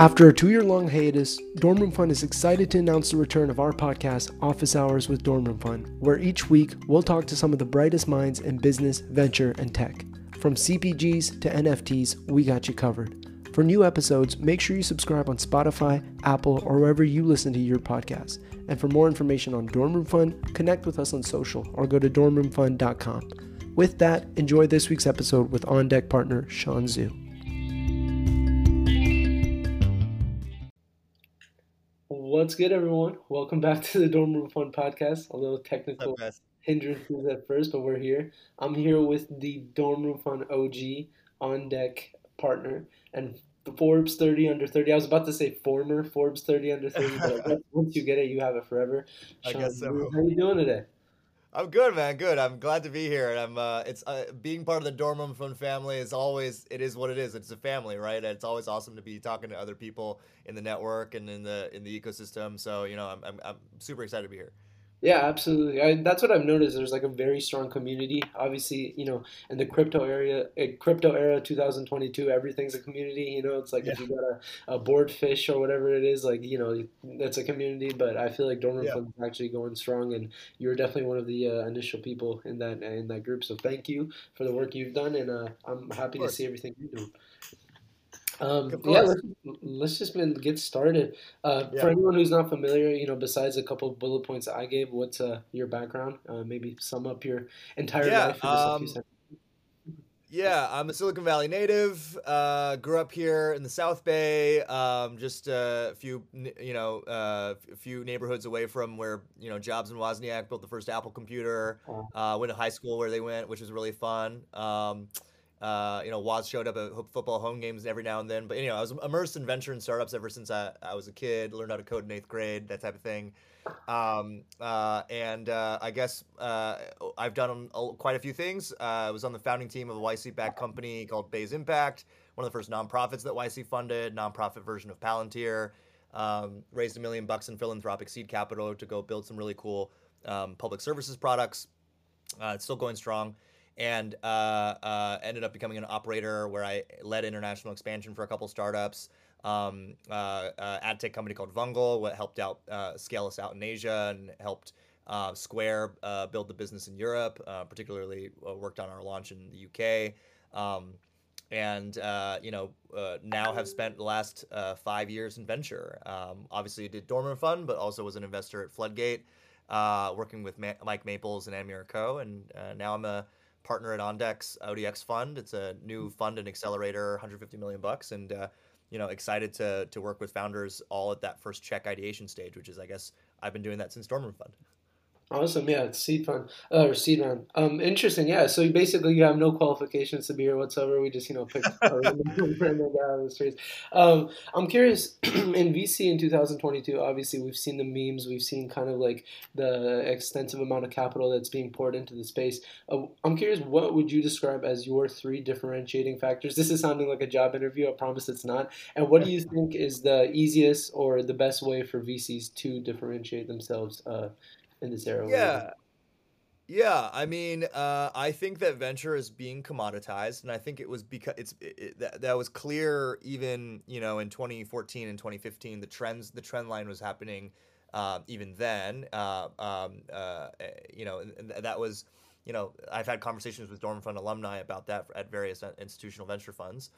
After a two year long hiatus, Dorm Room Fund is excited to announce the return of our podcast, Office Hours with Dorm Room Fund, where each week we'll talk to some of the brightest minds in business, venture, and tech. From CPGs to NFTs, we got you covered. For new episodes, make sure you subscribe on Spotify, Apple, or wherever you listen to your podcast. And for more information on Dorm Room Fund, connect with us on social or go to dormroomfund.com. With that, enjoy this week's episode with on deck partner Sean Zhu. What's good, everyone? Welcome back to the Dorm Room Fund podcast. A little technical hindrances at first, but we're here. I'm here with the Dorm Room Fund OG on deck partner and Forbes 30 under 30. I was about to say former Forbes 30 under 30, but once you get it, you have it forever. Sean, I guess so. How are you doing today? I'm good, man. Good. I'm glad to be here, and I'm. Uh, it's uh, being part of the Dorm Room Fund family is always. It is what it is. It's a family, right? And it's always awesome to be talking to other people in the network and in the in the ecosystem. So you know, I'm I'm, I'm super excited to be here. Yeah, absolutely. I, that's what I've noticed. There's like a very strong community. Obviously, you know, in the crypto area, in crypto era, 2022, everything's a community. You know, it's like yeah. if you got a, a board fish or whatever it is, like you know, that's a community. But I feel like Dormer yeah. is actually going strong, and you're definitely one of the uh, initial people in that in that group. So thank you for the work you've done, and uh, I'm happy to see everything you're doing. Um, yeah, let's, let's just get started. Uh, yeah. For anyone who's not familiar, you know, besides a couple bullet points I gave, what's uh, your background? Uh, maybe sum up your entire yeah, life um, a few seconds. Yeah, I'm a Silicon Valley native. Uh, grew up here in the South Bay, um, just a few, you know, uh, a few neighborhoods away from where you know Jobs and Wozniak built the first Apple computer. Uh, went to high school where they went, which was really fun. Um, uh, you know, Woz showed up at football home games every now and then. But, you know, I was immersed in venture and startups ever since I, I was a kid, learned how to code in eighth grade, that type of thing. Um, uh, and uh, I guess uh, I've done quite a few things. Uh, I was on the founding team of a YC backed company called Bayes Impact, one of the first nonprofits that YC funded, nonprofit version of Palantir. Um, raised a million bucks in philanthropic seed capital to go build some really cool um, public services products. Uh, it's still going strong and uh, uh, ended up becoming an operator where I led international expansion for a couple startups. Um, uh, uh ad tech company called Vungle, what helped out uh, scale us out in Asia and helped uh, Square build the business in Europe. particularly worked on our launch in the UK. Um, and you know now have spent the last five years in venture. Um, obviously, did Dormer Fund, but also was an investor at Floodgate, working with Ma- Mike Maples and Ann Miura-Ko. And now I'm a partner at OnDeck's ODX fund. It's a new fund and accelerator, 150 million bucks, and uh, you know excited to to work with founders all at that first check ideation stage, which is I guess I've been doing that since Dorm Room Fund. Awesome, yeah, it's seed fund uh, or seed round. Um, interesting, yeah. So basically, you have no qualifications to be here whatsoever. We just, you know, pick a random guy on the streets. Um, I'm curious in VC in 2022. Obviously, we've seen the memes. We've seen kind of like the extensive amount of capital that's being poured into the space. Uh, I'm curious, what would you describe as your three differentiating factors? This is sounding like a job interview. I promise it's not. And what do you think is the easiest or the best way for VCs to differentiate themselves? Uh, in this era. Yeah. Yeah, I mean, uh, I think that venture is being commoditized, and I think it was because it's it, that, that was clear even you know in 2014 and 2015. The trends, the trend line was happening uh, even then. Uh, um, uh, eh, you know, that was you know I've had conversations with Dorm Fund alumni about that at various uh, institutional venture funds.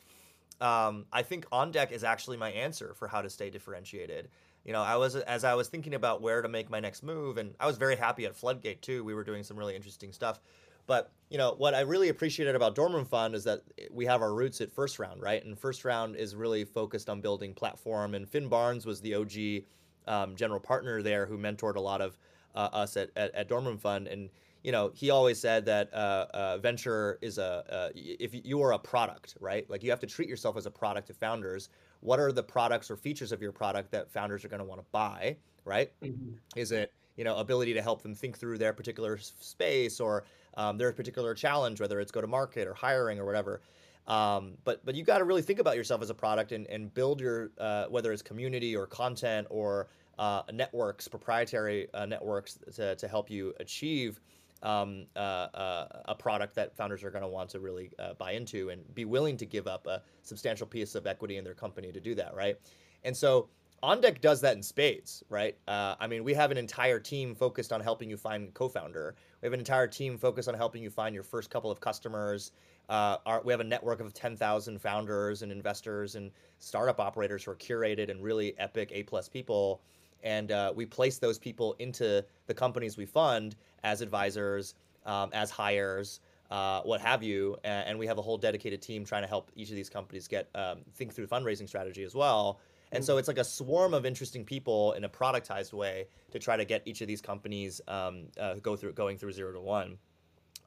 Um, I think on deck is actually my answer for how to stay differentiated you know, I was as I was thinking about where to make my next move, and I was very happy at Floodgate too. We were doing some really interesting stuff. But you know, what I really appreciated about Dorm Room Fund is that we have our roots at First Round, right? And First Round is really focused on building platform. And Phin Barnes was the OG um, general partner there who mentored a lot of uh, us at, at, at Fund. And you know, he always said that uh, uh, venture is a uh, if you are a product, right? Like you have to treat yourself as a product to founders what are the products or features of your product that founders are going to want to buy, right? Mm-hmm. Is it you know ability to help them think through their particular space or um, their particular challenge, whether it's go to market or hiring or whatever. Um, but but you got to really think about yourself as a product and, and build your uh, whether it's community or content or uh, networks, proprietary uh, networks to, to help you achieve um, uh, uh, a product that founders are going to want to really uh, buy into and be willing to give up a substantial piece of equity in their company to do that, right? And so OnDeck does that in spades, right? Uh, I mean, we have an entire team focused on helping you find co-founder. We have an entire team focused on helping you find your first couple of customers. Uh, our, we have a network of 10,000 founders and investors and startup operators who are curated and really epic A plus people. And uh, we place those people into the companies we fund as advisors, um, as hires, uh, what have you. And, and, we have a whole dedicated team trying to help each of these companies get um, think through fundraising strategy as well. And so it's like a swarm of interesting people in a productized way to try to get each of these companies um, uh, go through going through zero to one.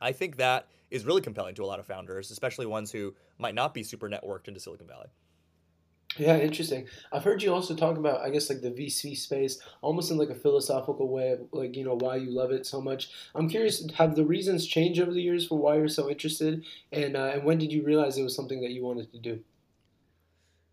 I think that is really compelling to a lot of founders, especially ones who might not be super networked into Silicon Valley. Yeah, interesting. I've heard you also talk about, I guess, like the VC space, almost in like a philosophical way of like, you know, why you love it so much. I'm curious, have the reasons changed over the years for why you're so interested, and uh, and when did you realize it was something that you wanted to do?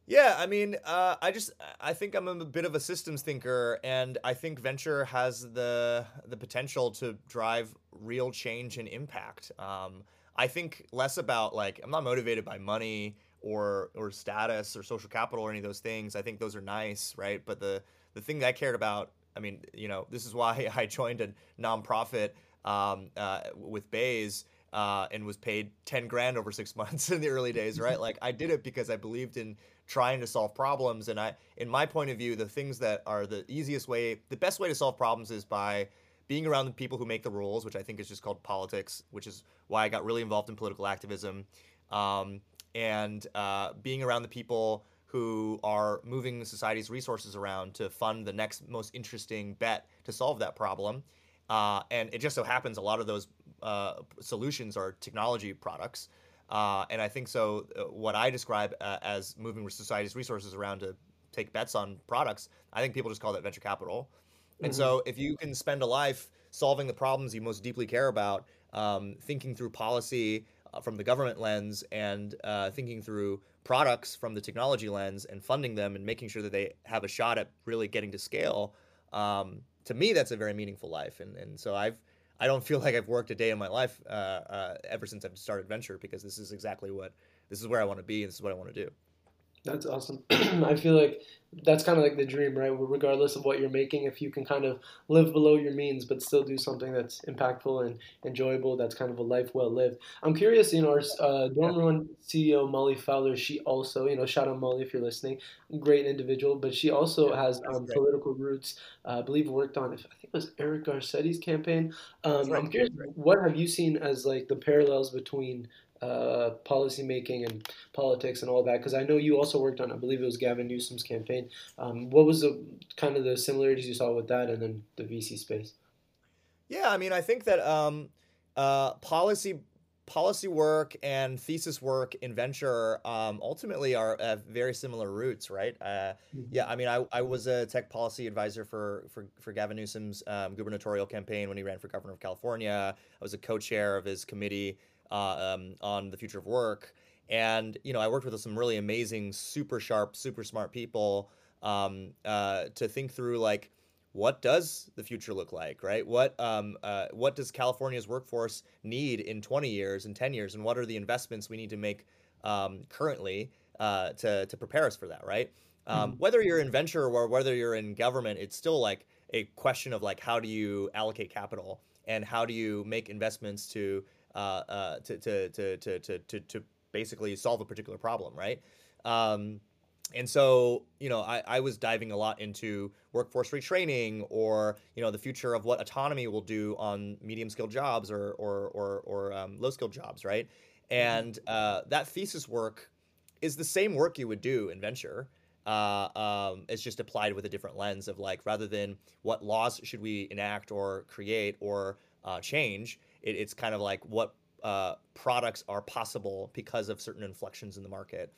Yeah, I mean, uh, I just I think I'm a bit of a systems thinker, and I think venture has the the potential to drive real change and impact. Um, I think less about like I'm not motivated by money or or status or social capital or any of those things. I think those are nice, right? But the the thing that I cared about, I mean, you know, this is why I joined a nonprofit um, uh, with Bayes uh, and was paid 10 grand over six months in the early days, right? like I did it because I believed in trying to solve problems. And I, in my point of view, the things that are the easiest way, the best way to solve problems is by being around the people who make the rules, which I think is just called politics, which is why I got really involved in political activism, um, and uh, being around the people who are moving society's resources around to fund the next most interesting bet to solve that problem. Uh, and it just so happens a lot of those uh, solutions are technology products. Uh, and I think so. Uh, what I describe uh, as moving society's resources around to take bets on products, I think people just call that venture capital. Mm-hmm. And so, if you can spend a life solving the problems you most deeply care about, um, thinking through policy from the government lens, and uh, thinking through products from the technology lens, and funding them, and making sure that they have a shot at really getting to scale, um, to me, that's a very meaningful life. And and so I've I don't feel like I've worked a day in my life uh, uh, ever since I've started venture because this is exactly what this is where I want to be and this is what I want to do. That's awesome. I feel like that's kind of like the dream, right? Regardless of what you're making, if you can kind of live below your means but still do something that's impactful and enjoyable, that's kind of a life well lived. I'm curious, you know, our uh, Dorm Run CEO Molly Fowler, she also, you know, shout out Molly if you're listening, great individual, but she also has um, political roots. Uh, I believe worked on, I think it was Eric Garcetti's campaign. Um, right. I'm curious, what have you seen as like the parallels between uh, policy making and politics and all that? Because I know you also worked on, I believe it was Gavin Newsom's campaign. Um, what was the kind of the similarities you saw with that and then the VC space? Yeah, I mean, I think that um, uh, policy policy work and thesis work in venture um, ultimately are very similar roots, right? Uh, mm-hmm. Yeah, I mean, I, I was a tech policy advisor for for, for Gavin Newsom's um, gubernatorial campaign when he ran for governor of California. I was a co-chair of his committee uh, um, on the future of work. And you know, I worked with some really amazing, super sharp, super smart people um, uh, to think through like what does the future look like, right? What um, uh, what does California's workforce need in 20 years and 10 years, and what are the investments we need to make um, currently uh, to to prepare us for that, right? Um, mm-hmm. Whether you're in venture or whether you're in government, it's still like a question of like how do you allocate capital and how do you make investments to uh, uh, to, to, to, to, to, to basically solve a particular problem, right? Um, and so, you know, I, I was diving a lot into workforce retraining or, you know, the future of what autonomy will do on medium skilled jobs or, or, or, or um, low skilled jobs, right? Mm-hmm. And uh, that thesis work is the same work you would do in venture. Uh, um, it's just applied with a different lens of like, rather than what laws should we enact or create or uh, change, it, it's kind of like what uh, products are possible because of certain inflections in the market.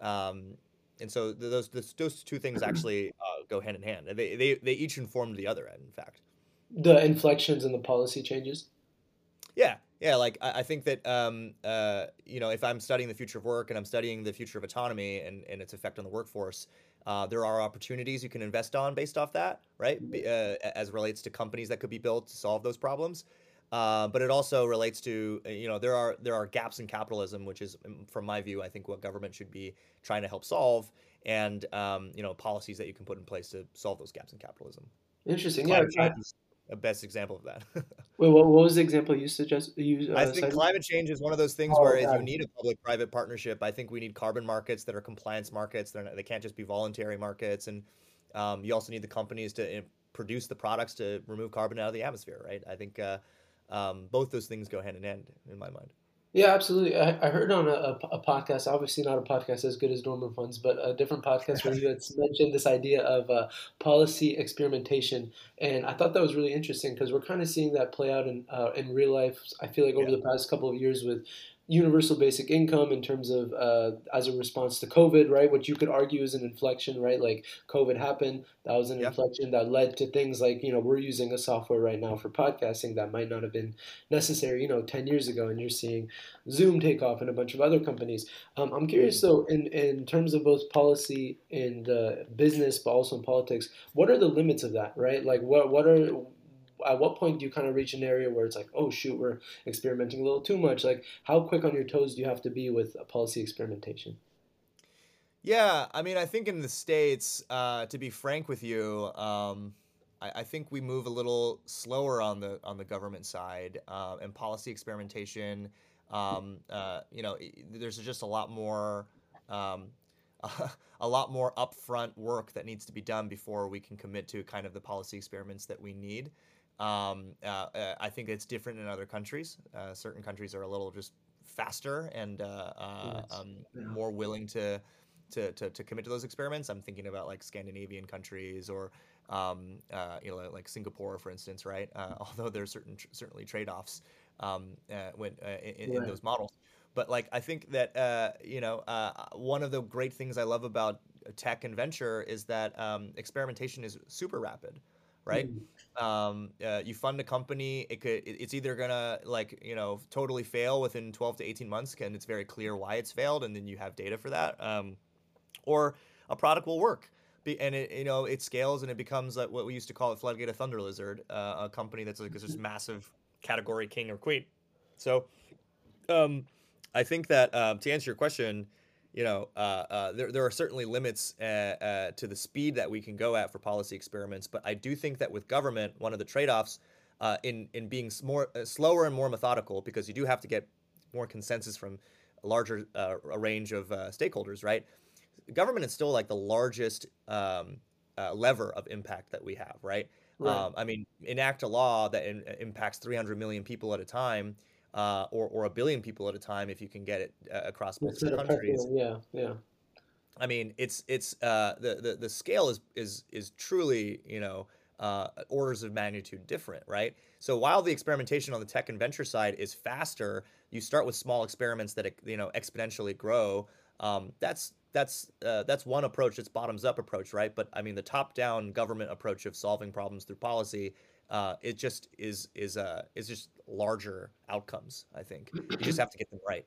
Um, and so those, those, those two things actually uh, go hand in hand. They, they they each inform the other end. In fact, the inflections and the policy changes. Yeah, yeah. Like I, I think that um, uh, you know if I'm studying the future of work and I'm studying the future of autonomy and, and its effect on the workforce, uh, there are opportunities you can invest on based off that, right? Uh, as relates to companies that could be built to solve those problems. Uh, but it also relates to uh, you know there are there are gaps in capitalism, which is um, from my view, I think what government should be trying to help solve, and um, you know policies that you can put in place to solve those gaps in capitalism. Interesting. Climate yeah, a best example of that. Wait, what, what was the example you suggest? You, uh, I think cited? climate change is one of those things oh, where you need a public-private partnership. I think we need carbon markets that are compliance markets. They're not, they can't just be voluntary markets, and um, you also need the companies to eh, produce the products to remove carbon out of the atmosphere. Right? I think uh, um, both those things go hand in hand in my mind. Yeah, absolutely. I, I heard on a, a, a, podcast, obviously not a podcast as good as Norman Funds, but a different podcast where you had mentioned this idea of uh, policy experimentation, and I thought that was really interesting because we're kind of seeing that play out in uh, in real life. I feel like over yeah. the past couple of years with universal basic income in terms of uh, as a response to COVID, right? What you could argue is an inflection, right? Like COVID happened, that was an yep. inflection that led to things like you know we're using a software right now for podcasting that might not have been necessary, you know, ten years ago, and you're seeing Zoom take off and a bunch of other companies. Um, I'm curious though, in in terms of both policy and uh, business, but also in politics, what are the limits of that, right? Like what what are at what point do you kind of reach an area where it's like, oh shoot, we're experimenting a little too much? Like, how quick on your toes do you have to be with policy experimentation? Yeah, I mean, I think in the states, uh, to be frank with you, um, I, I, think we move a little slower on the on the government side uh, and policy experimentation. Um, uh, you know, there's just a lot more. Um, a lot more upfront work that needs to be done before we can commit to kind of the policy experiments that we need. Um, uh, uh, I think it's different in other countries. Uh, certain countries are a little just faster and uh, uh, yes. um, yeah. more willing to, to, to to commit to those experiments. I'm thinking about like Scandinavian countries or um, uh, you know like Singapore, for instance, right? although there's certain certainly trade offs um, when in, in, those models. But like I think that you know one of the great things I love about tech and venture is that um, experimentation is super rapid right? Um, uh, you fund a company, it could it's either gonna like you know totally fail within 12 to 18 months, and it's very clear why it's failed, and then you have data for that, um, or a product will work. Be, and it you know it scales and it becomes like what we used to call it Floodgate of Thunder Lizard, uh, a company that's like this massive category king or queen. So, um, I think that um, to answer your question, you know, uh, uh, there, there are certainly limits uh, uh, to the speed that we can go at for policy experiments. But I do think that with government, one of the trade offs uh, in, in being more uh, slower and more methodical, because you do have to get more consensus from a larger a range of stakeholders, right? Government is still like the largest um, lever of impact that we have, right? right. Um, I mean, enact a law that in, impacts 300 million people at a time uh, or or a billion people at a time if you can get it uh, across multiple countries. Yeah, yeah. I mean, it's it's uh, the, the the scale is is is truly you know uh, orders of magnitude different, right? So while the experimentation on the tech and venture side is faster, you start with small experiments that you know exponentially grow. Um, that's that's uh, that's one approach. It's bottoms up approach, right? But I mean, the top down government approach of solving problems through policy uh, it just is is uh is just larger outcomes. I think you just have to get them right.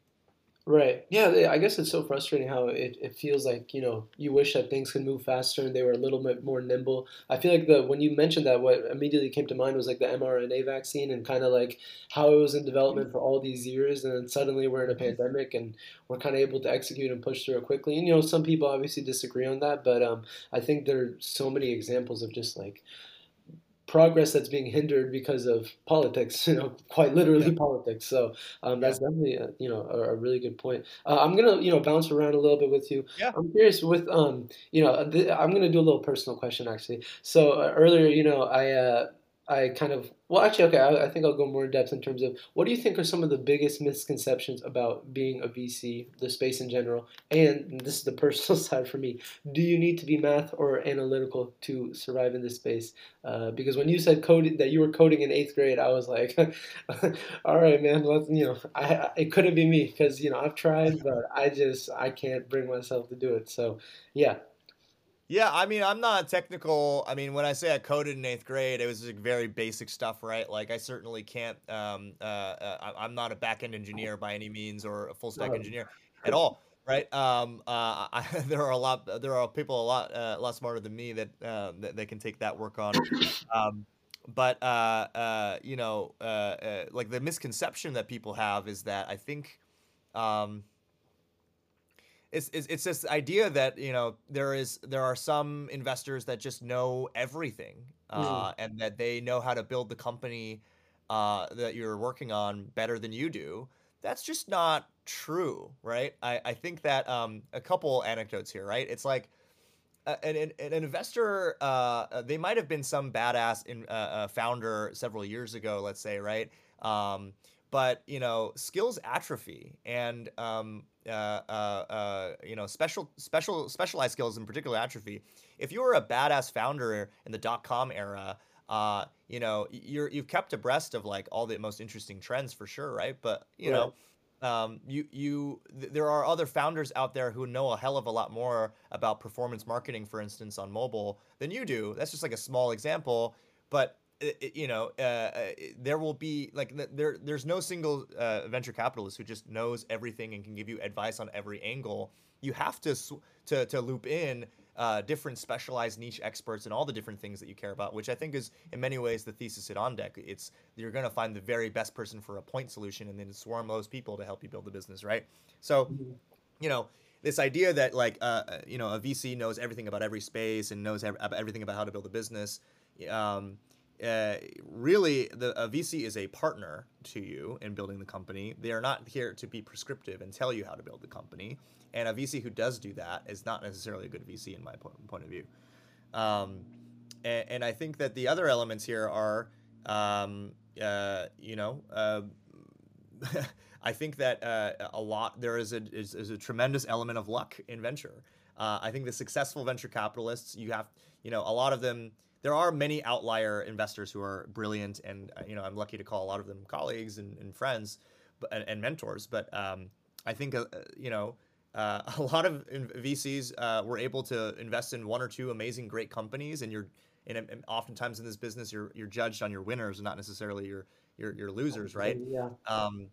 Right. Yeah. I guess it's so frustrating how it, it feels like you know you wish that things could move faster and they were a little bit more nimble. I feel like the when you mentioned that, what immediately came to mind was like the mRNA vaccine and kind of like how it was in development for all these years, and then suddenly we're in a pandemic and we're kind of able to execute and push through it quickly. And you know, some people obviously disagree on that, but um, I think there are so many examples of just like progress that's being hindered because of politics, you know, quite literally yeah. politics. So um, that's definitely a, you know a, a, really good point. Uh, I'm gonna you know bounce around a little bit with you. Yeah. I'm curious with um you know th- I'm gonna do a little personal question actually. So uh, earlier you know I uh, I kind of well actually okay I, I, think I'll go more in depth in terms of what do you think are some of the biggest misconceptions about being a VC, the space in general, and this is the personal side for me. Do you need to be math or analytical to survive in this space? Uh, because when you said coding that you were coding in eighth grade, I was like, all right, man, let's you know I, it couldn't be me because you know I've tried, but I just I can't bring myself to do it. So yeah, yeah, I mean, I'm not technical. I mean, when I say I coded in eighth grade, it was like very basic stuff, right? Like, I certainly can't. Um, uh, uh, I'm not a back end engineer by any means, or a full stack engineer at all, right? Um, uh, I, there are a lot. There are people a lot, uh, a lot smarter than me that, uh, that, that can take that work on. Um, but uh, uh, you know, uh, uh, like the misconception that people have is that I think. Um, it's, it's, it's this idea that you know there is there are some investors that just know everything uh, mm. and that they know how to build the company uh, that you're working on better than you do. That's just not true, right? I, I think that um, a couple anecdotes here, right? It's like uh, an, an, an, investor, uh, uh, they might have been some badass in, uh, founder several years ago, let's say, right? Um, but you know, skills atrophy, and um, uh, uh, uh, you know, special, special, specialized skills in particular atrophy. If you were a badass founder in the dot com era, uh, you know, you're you've kept abreast of like all the most interesting trends for sure, right? But you right. know. Um, you you th- there are other founders out there who know a hell of a lot more about performance marketing, for instance, on mobile than you do. That's just like a small example, but you know, uh, uh there will be like there. There's no single uh, venture capitalist who just knows everything and can give you advice on every angle. You have to to to loop in uh, different specialized niche experts and all the different things that you care about, which I think is in many ways the thesis at OnDeck. It's you're going to find the very best person for a point solution and then swarm those people to help you build the business, right? So, mm-hmm. you know, this idea that like uh, you know a VC knows everything about every space and knows ev- everything about how to build a business. Um, uh, really the a VC is a partner to you in building the company. They are not here to be prescriptive and tell you how to build the company. And a VC who does do that is not necessarily a good VC in my po- point of view. Um, and, and, I think that the other elements here are, um, uh, you know, uh, I think that uh, a lot there is a is, is, a tremendous element of luck in venture. Uh, I think the successful venture capitalists, you have, you know, a lot of them there are many outlier investors who are brilliant, and uh, you know I'm lucky to call a lot of them colleagues and, and friends, but, and, and, mentors. But um, I think uh, you know uh, a lot of VCs uh, were able to invest in one or two amazing, great companies, and you're and oftentimes in this business you're you're judged on your winners, not necessarily your your, your losers, right? Yeah. Um,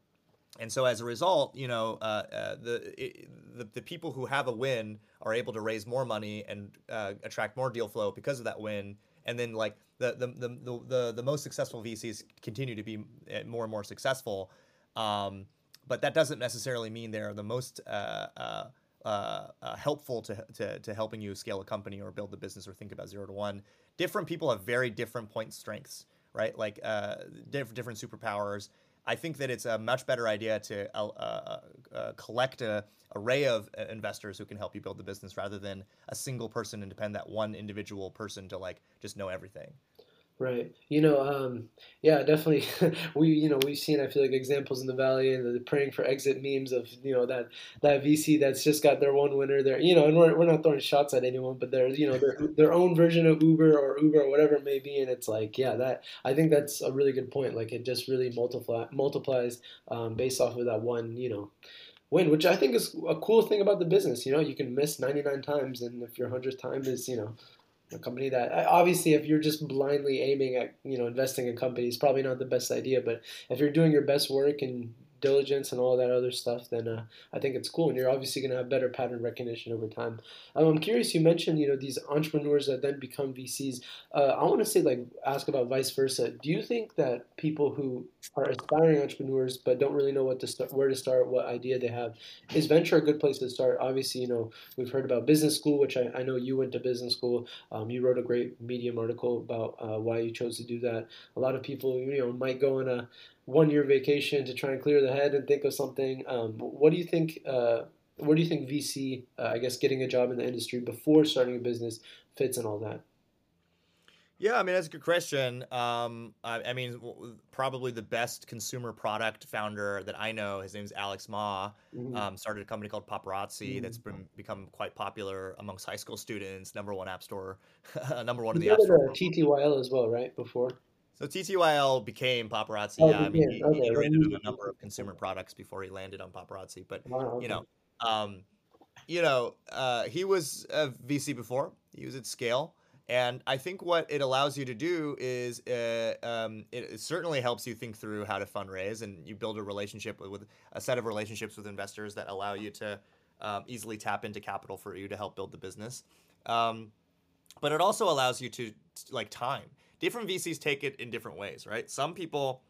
and so as a result, you know, uh, uh, the, it, the, the people who have a win are able to raise more money and uh, attract more deal flow because of that win, and then like the the the the, the, the most successful VCs continue to be eh, more and more successful. Um, but that doesn't necessarily mean they're the most uh, uh, uh, uh, helpful to, to, to helping you scale a company or build the business or think about zero to one. Different people have very different point strengths, right? Like uh, diff- different superpowers. I think that it's a much better idea to uh, uh, uh, collect a array of uh, investors who can help you build the business rather than a single person and depend that one individual person to like just know everything. Right. You know, um, yeah, definitely. we, you know, we've seen, I feel like examples in the Valley and the praying for exit memes of, you know, that, that VC that's just got their one winner there, you know, and we're, we're not throwing shots at anyone, but they're, you know, their, their own version of Uber or Uber or whatever it may be. And it's like, yeah, that, I think that's a really good point. Like it just really multiply, multiplies um, based off of that one, you know, win, which I think is a cool thing about the business. You know, you can miss 99 times, and if your 100th time is, you know, a company that obviously if you're just blindly aiming at you know investing in companies probably not the best idea but if you're doing your best work and diligence and all that other stuff, then uh, I think it's cool. And you're obviously going to have better pattern recognition over time. Um, I'm curious. You mentioned you know these entrepreneurs that then become VCs. Uh, I want to say like ask about vice versa. Do you think that people who are aspiring entrepreneurs but don't really know what to start, where to start, what idea they have, is venture a good place to start? Obviously, you know we've heard about business school, which I, I know you went to business school. Um, you wrote a great Medium article about uh, why you chose to do that. A lot of people you know might go on a one year vacation to try and clear the head and think of something. Um, what do you think? Uh, where do you think VC, uh, I guess, getting a job in the industry before starting a business fits in all that? Yeah, I mean that's a good question. Um, I, I, mean, probably the best consumer product founder that I know. His name is Alex Ma. Mm-hmm. Um, started a company called Poparazzi mm-hmm. that's been become quite popular amongst high school students. Number one app store, number one in the app store. TTYL as well, right? Before. So TTYL became Poparazzi. Oh, yeah, I mean, he, okay. he iterated on a number of consumer products before he landed on Poparazzi. But wow, okay. you know, um, you know, uh, he was a VC before. He was at scale, and I think what it allows you to do is uh, um, it, it, certainly helps you think through how to fundraise, and you build a relationship with, with a set of relationships with investors that allow you to um, easily tap into capital for you to help build the business. Um, but it also allows you to like time different VCs take it in different ways, right? Some people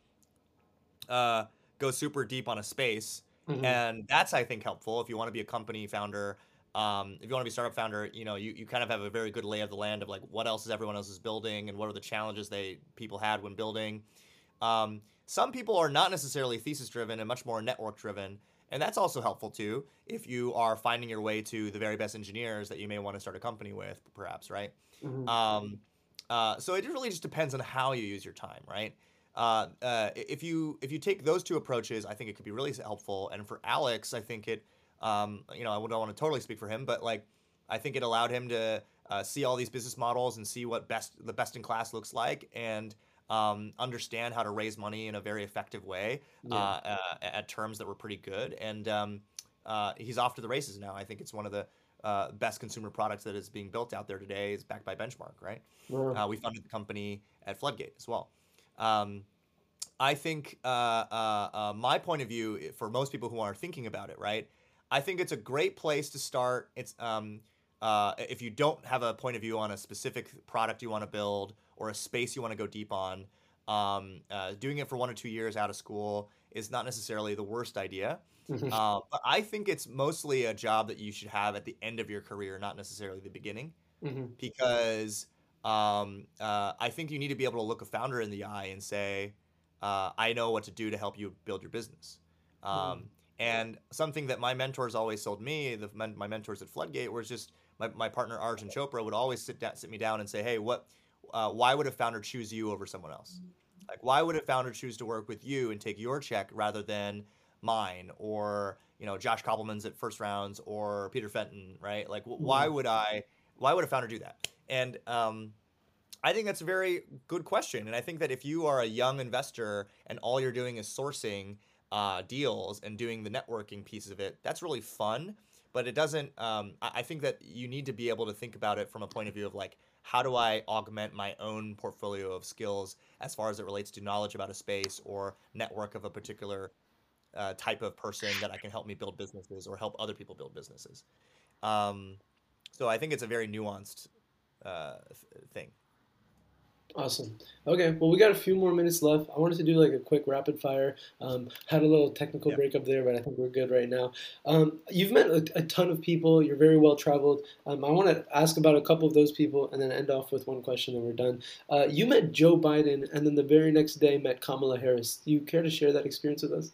uh, go super deep on a space, mm-hmm. and that's I think helpful if you want to be a company founder. Um, if you want to be a startup founder, you know, you, you kind of have a very good lay of the land of like what else is everyone else is building and what are the challenges they people had when building. Um, some people are not necessarily thesis driven and much more network driven, and that's also helpful too if you are finding your way to the very best engineers that you may want to start a company with, perhaps, right? Mm-hmm. Um, uh, so it really just depends on how you use your time, right? Uh, uh, if you if you take those two approaches, I think it could be really helpful. And for Alex, I think it, um, you know, I don't want to totally speak for him, but like, I think it allowed him to uh, see all these business models and see what best the best in class looks like, and um, understand how to raise money in a very effective way yeah. uh, uh, at terms that were pretty good. And um, uh, he's off to the races now. I think it's one of the uh, best consumer products that is being built out there today is backed by Benchmark, right? Yeah. Uh, we funded the company at Floodgate as well. Um, I think uh, my point of view for most people who are thinking about it, right? I think it's a great place to start. It's um, if you don't have a point of view on a specific product you want to build or a space you want to go deep on, um, uh, doing it for one or two years out of school is not necessarily the worst idea. Mm-hmm. Uh, but I think it's mostly a job that you should have at the end of your career, not necessarily the beginning, mm-hmm. because um, uh, I think you need to be able to look a founder in the eye and say, uh, "I know what to do to help you build your business." Um, mm-hmm. And something that my mentors always told me, the, my mentors at Floodgate, was just my, my partner Arjun Chopra would always sit down, sit me down and say, "Hey, what uh, why would a founder choose you over someone else? Like, why would a founder choose to work with you and take your check rather than mine or you know Josh Kopelman's at first rounds or Peter Fenton, right? Like, why mm-hmm. would I? Why would a founder do that? And um, I think that's a very good question. And I think that if you are a young investor and all you're doing is sourcing uh, deals and doing the networking piece of it, that's really fun. But it doesn't. Um, I, I think that you need to be able to think about it from a point of view of like, how do I augment my own portfolio of skills as far as it relates to knowledge about a space or network of a particular uh, type of person that I can help me build businesses or help other people build businesses. Um, so I think it's a very nuanced uh, thing. Awesome. Okay, well, we got a few more minutes left. I wanted to do like a quick rapid fire. Um, had a little technical breakup there, but I think we're good right now. Um, you've met a, a, ton of people. You're very well traveled. Um, I want to ask about a couple of those people and then end off with one question and we're done. Uh, you met Joe Biden and then the very next day met Kamala Harris. Do you care to share that experience with us?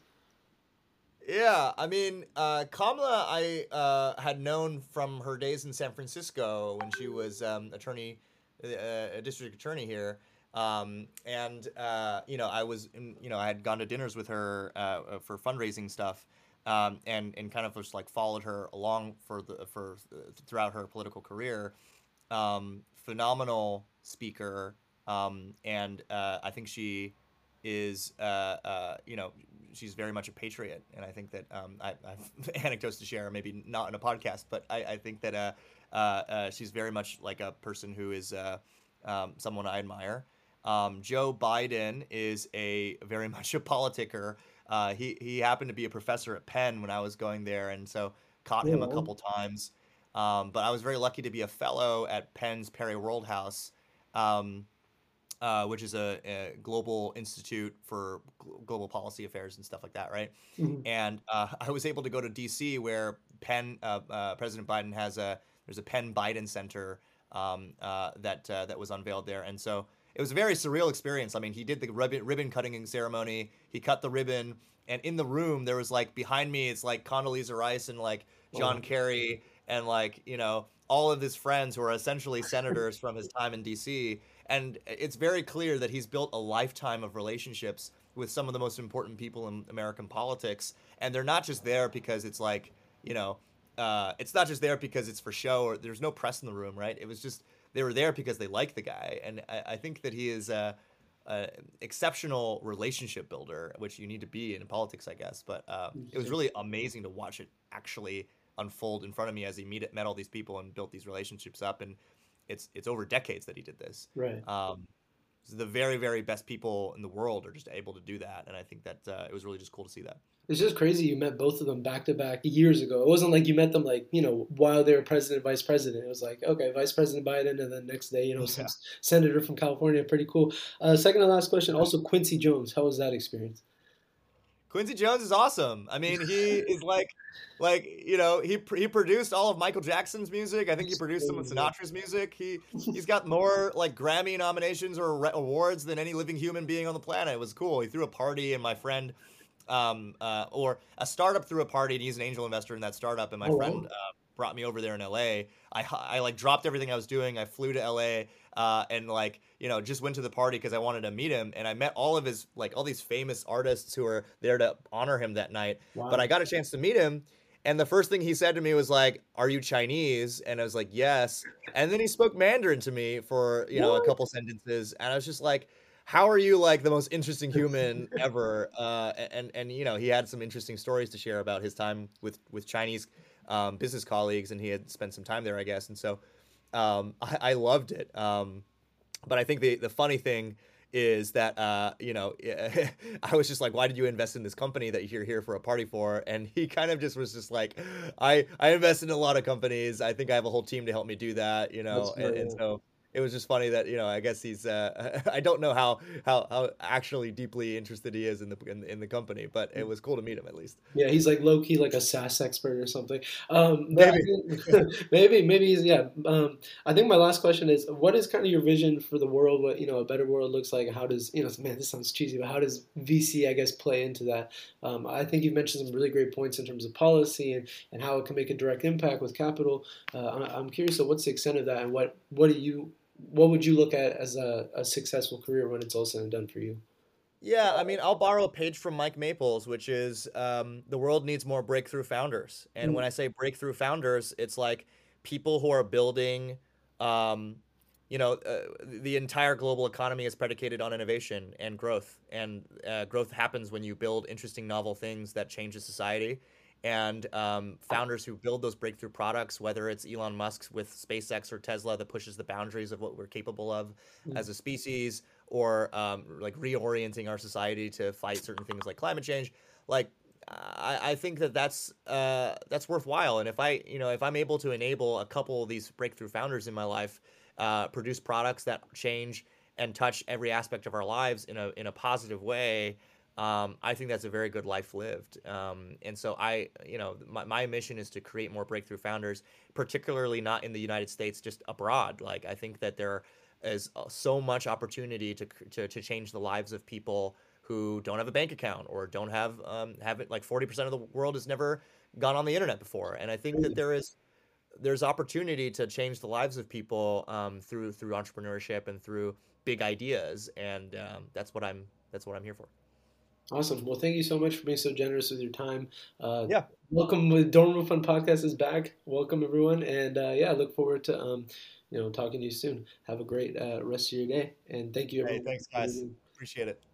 Yeah, I mean, uh, Kamala, I uh, had known from her days in San Francisco when she was um, attorney a district attorney here. Um, and uh, you know, I was, in, you know, I had gone to dinners with her uh, uh, for fundraising stuff, um, and and kind of just like followed her along for the for uh, throughout her political career. Um, phenomenal speaker, um, and uh, I think she is, uh, you know, she's very much a patriot, and I think that um, I, I, have anecdotes to share, maybe not in a podcast, but I, I think that uh, uh, she's very much like a person who is uh, um, someone I admire. Um, Joe Biden is a very much a politicker. Uh, he he happened to be a professor at Penn when I was going there, and so caught him a couple times. Um, but I was very lucky to be a fellow at Penn's Perry Worldhouse, um, uh, which is a, a, global institute for global policy affairs and stuff like that, right? Mm-hmm. And uh, I was able to go to D.C. where Penn uh, uh, President Biden has a there's a Penn Biden Center um, uh, that uh, that was unveiled there, and so it was a very surreal experience. I mean, he did the ribbon, ribbon cutting ceremony. He cut the ribbon, and in the room there was like behind me, it's like Condoleezza Rice and like John oh. Kerry and like you know all of his friends who are essentially senators from his time in D.C. And it's very clear that he's built a lifetime of relationships with some of the most important people in American politics, and they're not just there because it's like you know uh, it's not just there because it's for show or there's no press in the room, right? It was just they were there because they like the guy, and I, I think that he is a, a, exceptional relationship builder, which you need to be in politics, I guess. But uh, it was really amazing to watch it actually unfold in front of me as he meet, met all these people and built these relationships up, and it's it's over decades that he did this. Right. Um, the very very best people in the world are just able to do that, and I think that uh, it was really just cool to see that. It's just crazy you met both of them back to back years ago. It wasn't like you met them like, you know, while they were president vice president. It was like, okay, Vice President Biden, and then next day, you know, some senator from California. Pretty cool. Uh, second and last question. Also, Quincy Jones. How was that experience? Quincy Jones is awesome. I mean, he is like, like you know, he he produced all of Michael Jackson's music. I think he produced some of Sinatra's music. He he's got more like Grammy nominations or awards than any living human being on the planet. It was cool. He threw a party, and my friend um, uh, or a startup threw a party and he's an angel investor in that startup. And my oh, friend uh, brought me over there in LA. I, I like dropped everything I was doing. I flew to LA uh, and like, you know, just went to the party because I wanted to meet him. And I met all of his, like all these famous artists who were there to honor him that night. Wow. But I got a chance to meet him. And the first thing he said to me was like, "Are you Chinese?" And I was like, "Yes." And then he spoke Mandarin to me for you know what? a couple sentences, and I was just like, how are you like the most interesting human ever? Uh, and and you know he had some interesting stories to share about his time with with Chinese um, business colleagues, and he had spent some time there, I guess. And so um, I, I, loved it. Um, but I think the the funny thing is that uh, you know I was just like, why did you invest in this company that you're here for a party for? And he kind of just was just like, I I invested in a lot of companies. I think I have a whole team to help me do that. You know, and, and so it was just funny that you know I guess he's uh, I don't know how how how actually deeply interested he is in the in, in, the company, but it was cool to meet him at least. Yeah, he's like low key like a SaaS expert or something. Um, maybe maybe maybe he's yeah. Um, I think my last question is, what is kind of your vision for the world? What you know a better world looks like? How does you know man this sounds cheesy, but how does VC I guess play into that? Um, I think you've mentioned some really great points in terms of policy and, and how it can make a direct impact with capital. Uh, I'm curious, so what's the extent of that, and what what do you what would you look at as a, a successful career when it's all said and done for you? Yeah, I mean, I'll borrow a page from Mike Maples, which is um, the world needs more breakthrough founders. And mm-hmm. when I say breakthrough founders, it's like people who are building, um, you know, uh, the entire global economy is predicated on innovation and growth. And uh, growth happens when you build interesting, novel things that change a society and um, founders who build those breakthrough products, whether it's Elon Musk with SpaceX or Tesla that pushes the boundaries of what we're capable of mm-hmm. as a species, or um, like reorienting our society to fight certain things like climate change. Like, I, I think that that's uh, that's worthwhile. And if I, you know, if I'm able to enable a couple of these breakthrough founders in my life, uh, produce products that change and touch every aspect of our lives in a in a positive way um, I think that's a very good life lived. Um, and so I, you know, my, my mission is to create more breakthrough founders, particularly not in the United States, just abroad. Like I think that there is uh, so much opportunity to, to, to change the lives of people who don't have a bank account or don't have, um, have it. Like 40% of the world has never gone on the internet before. And I think that there is, there's opportunity to change the lives of people um, through, through entrepreneurship and through big ideas. And um, that's what I'm, that's what I'm here for. Awesome. Well, thank you so much for being so generous with your time. Uh, yeah. Welcome. With Dorm Room Fund podcast is back. Welcome everyone, and uh, yeah, I look forward to um, you know talking to you soon. Have a great uh, rest of your day, and thank you. Everyone. Hey, thanks, guys. Appreciate it.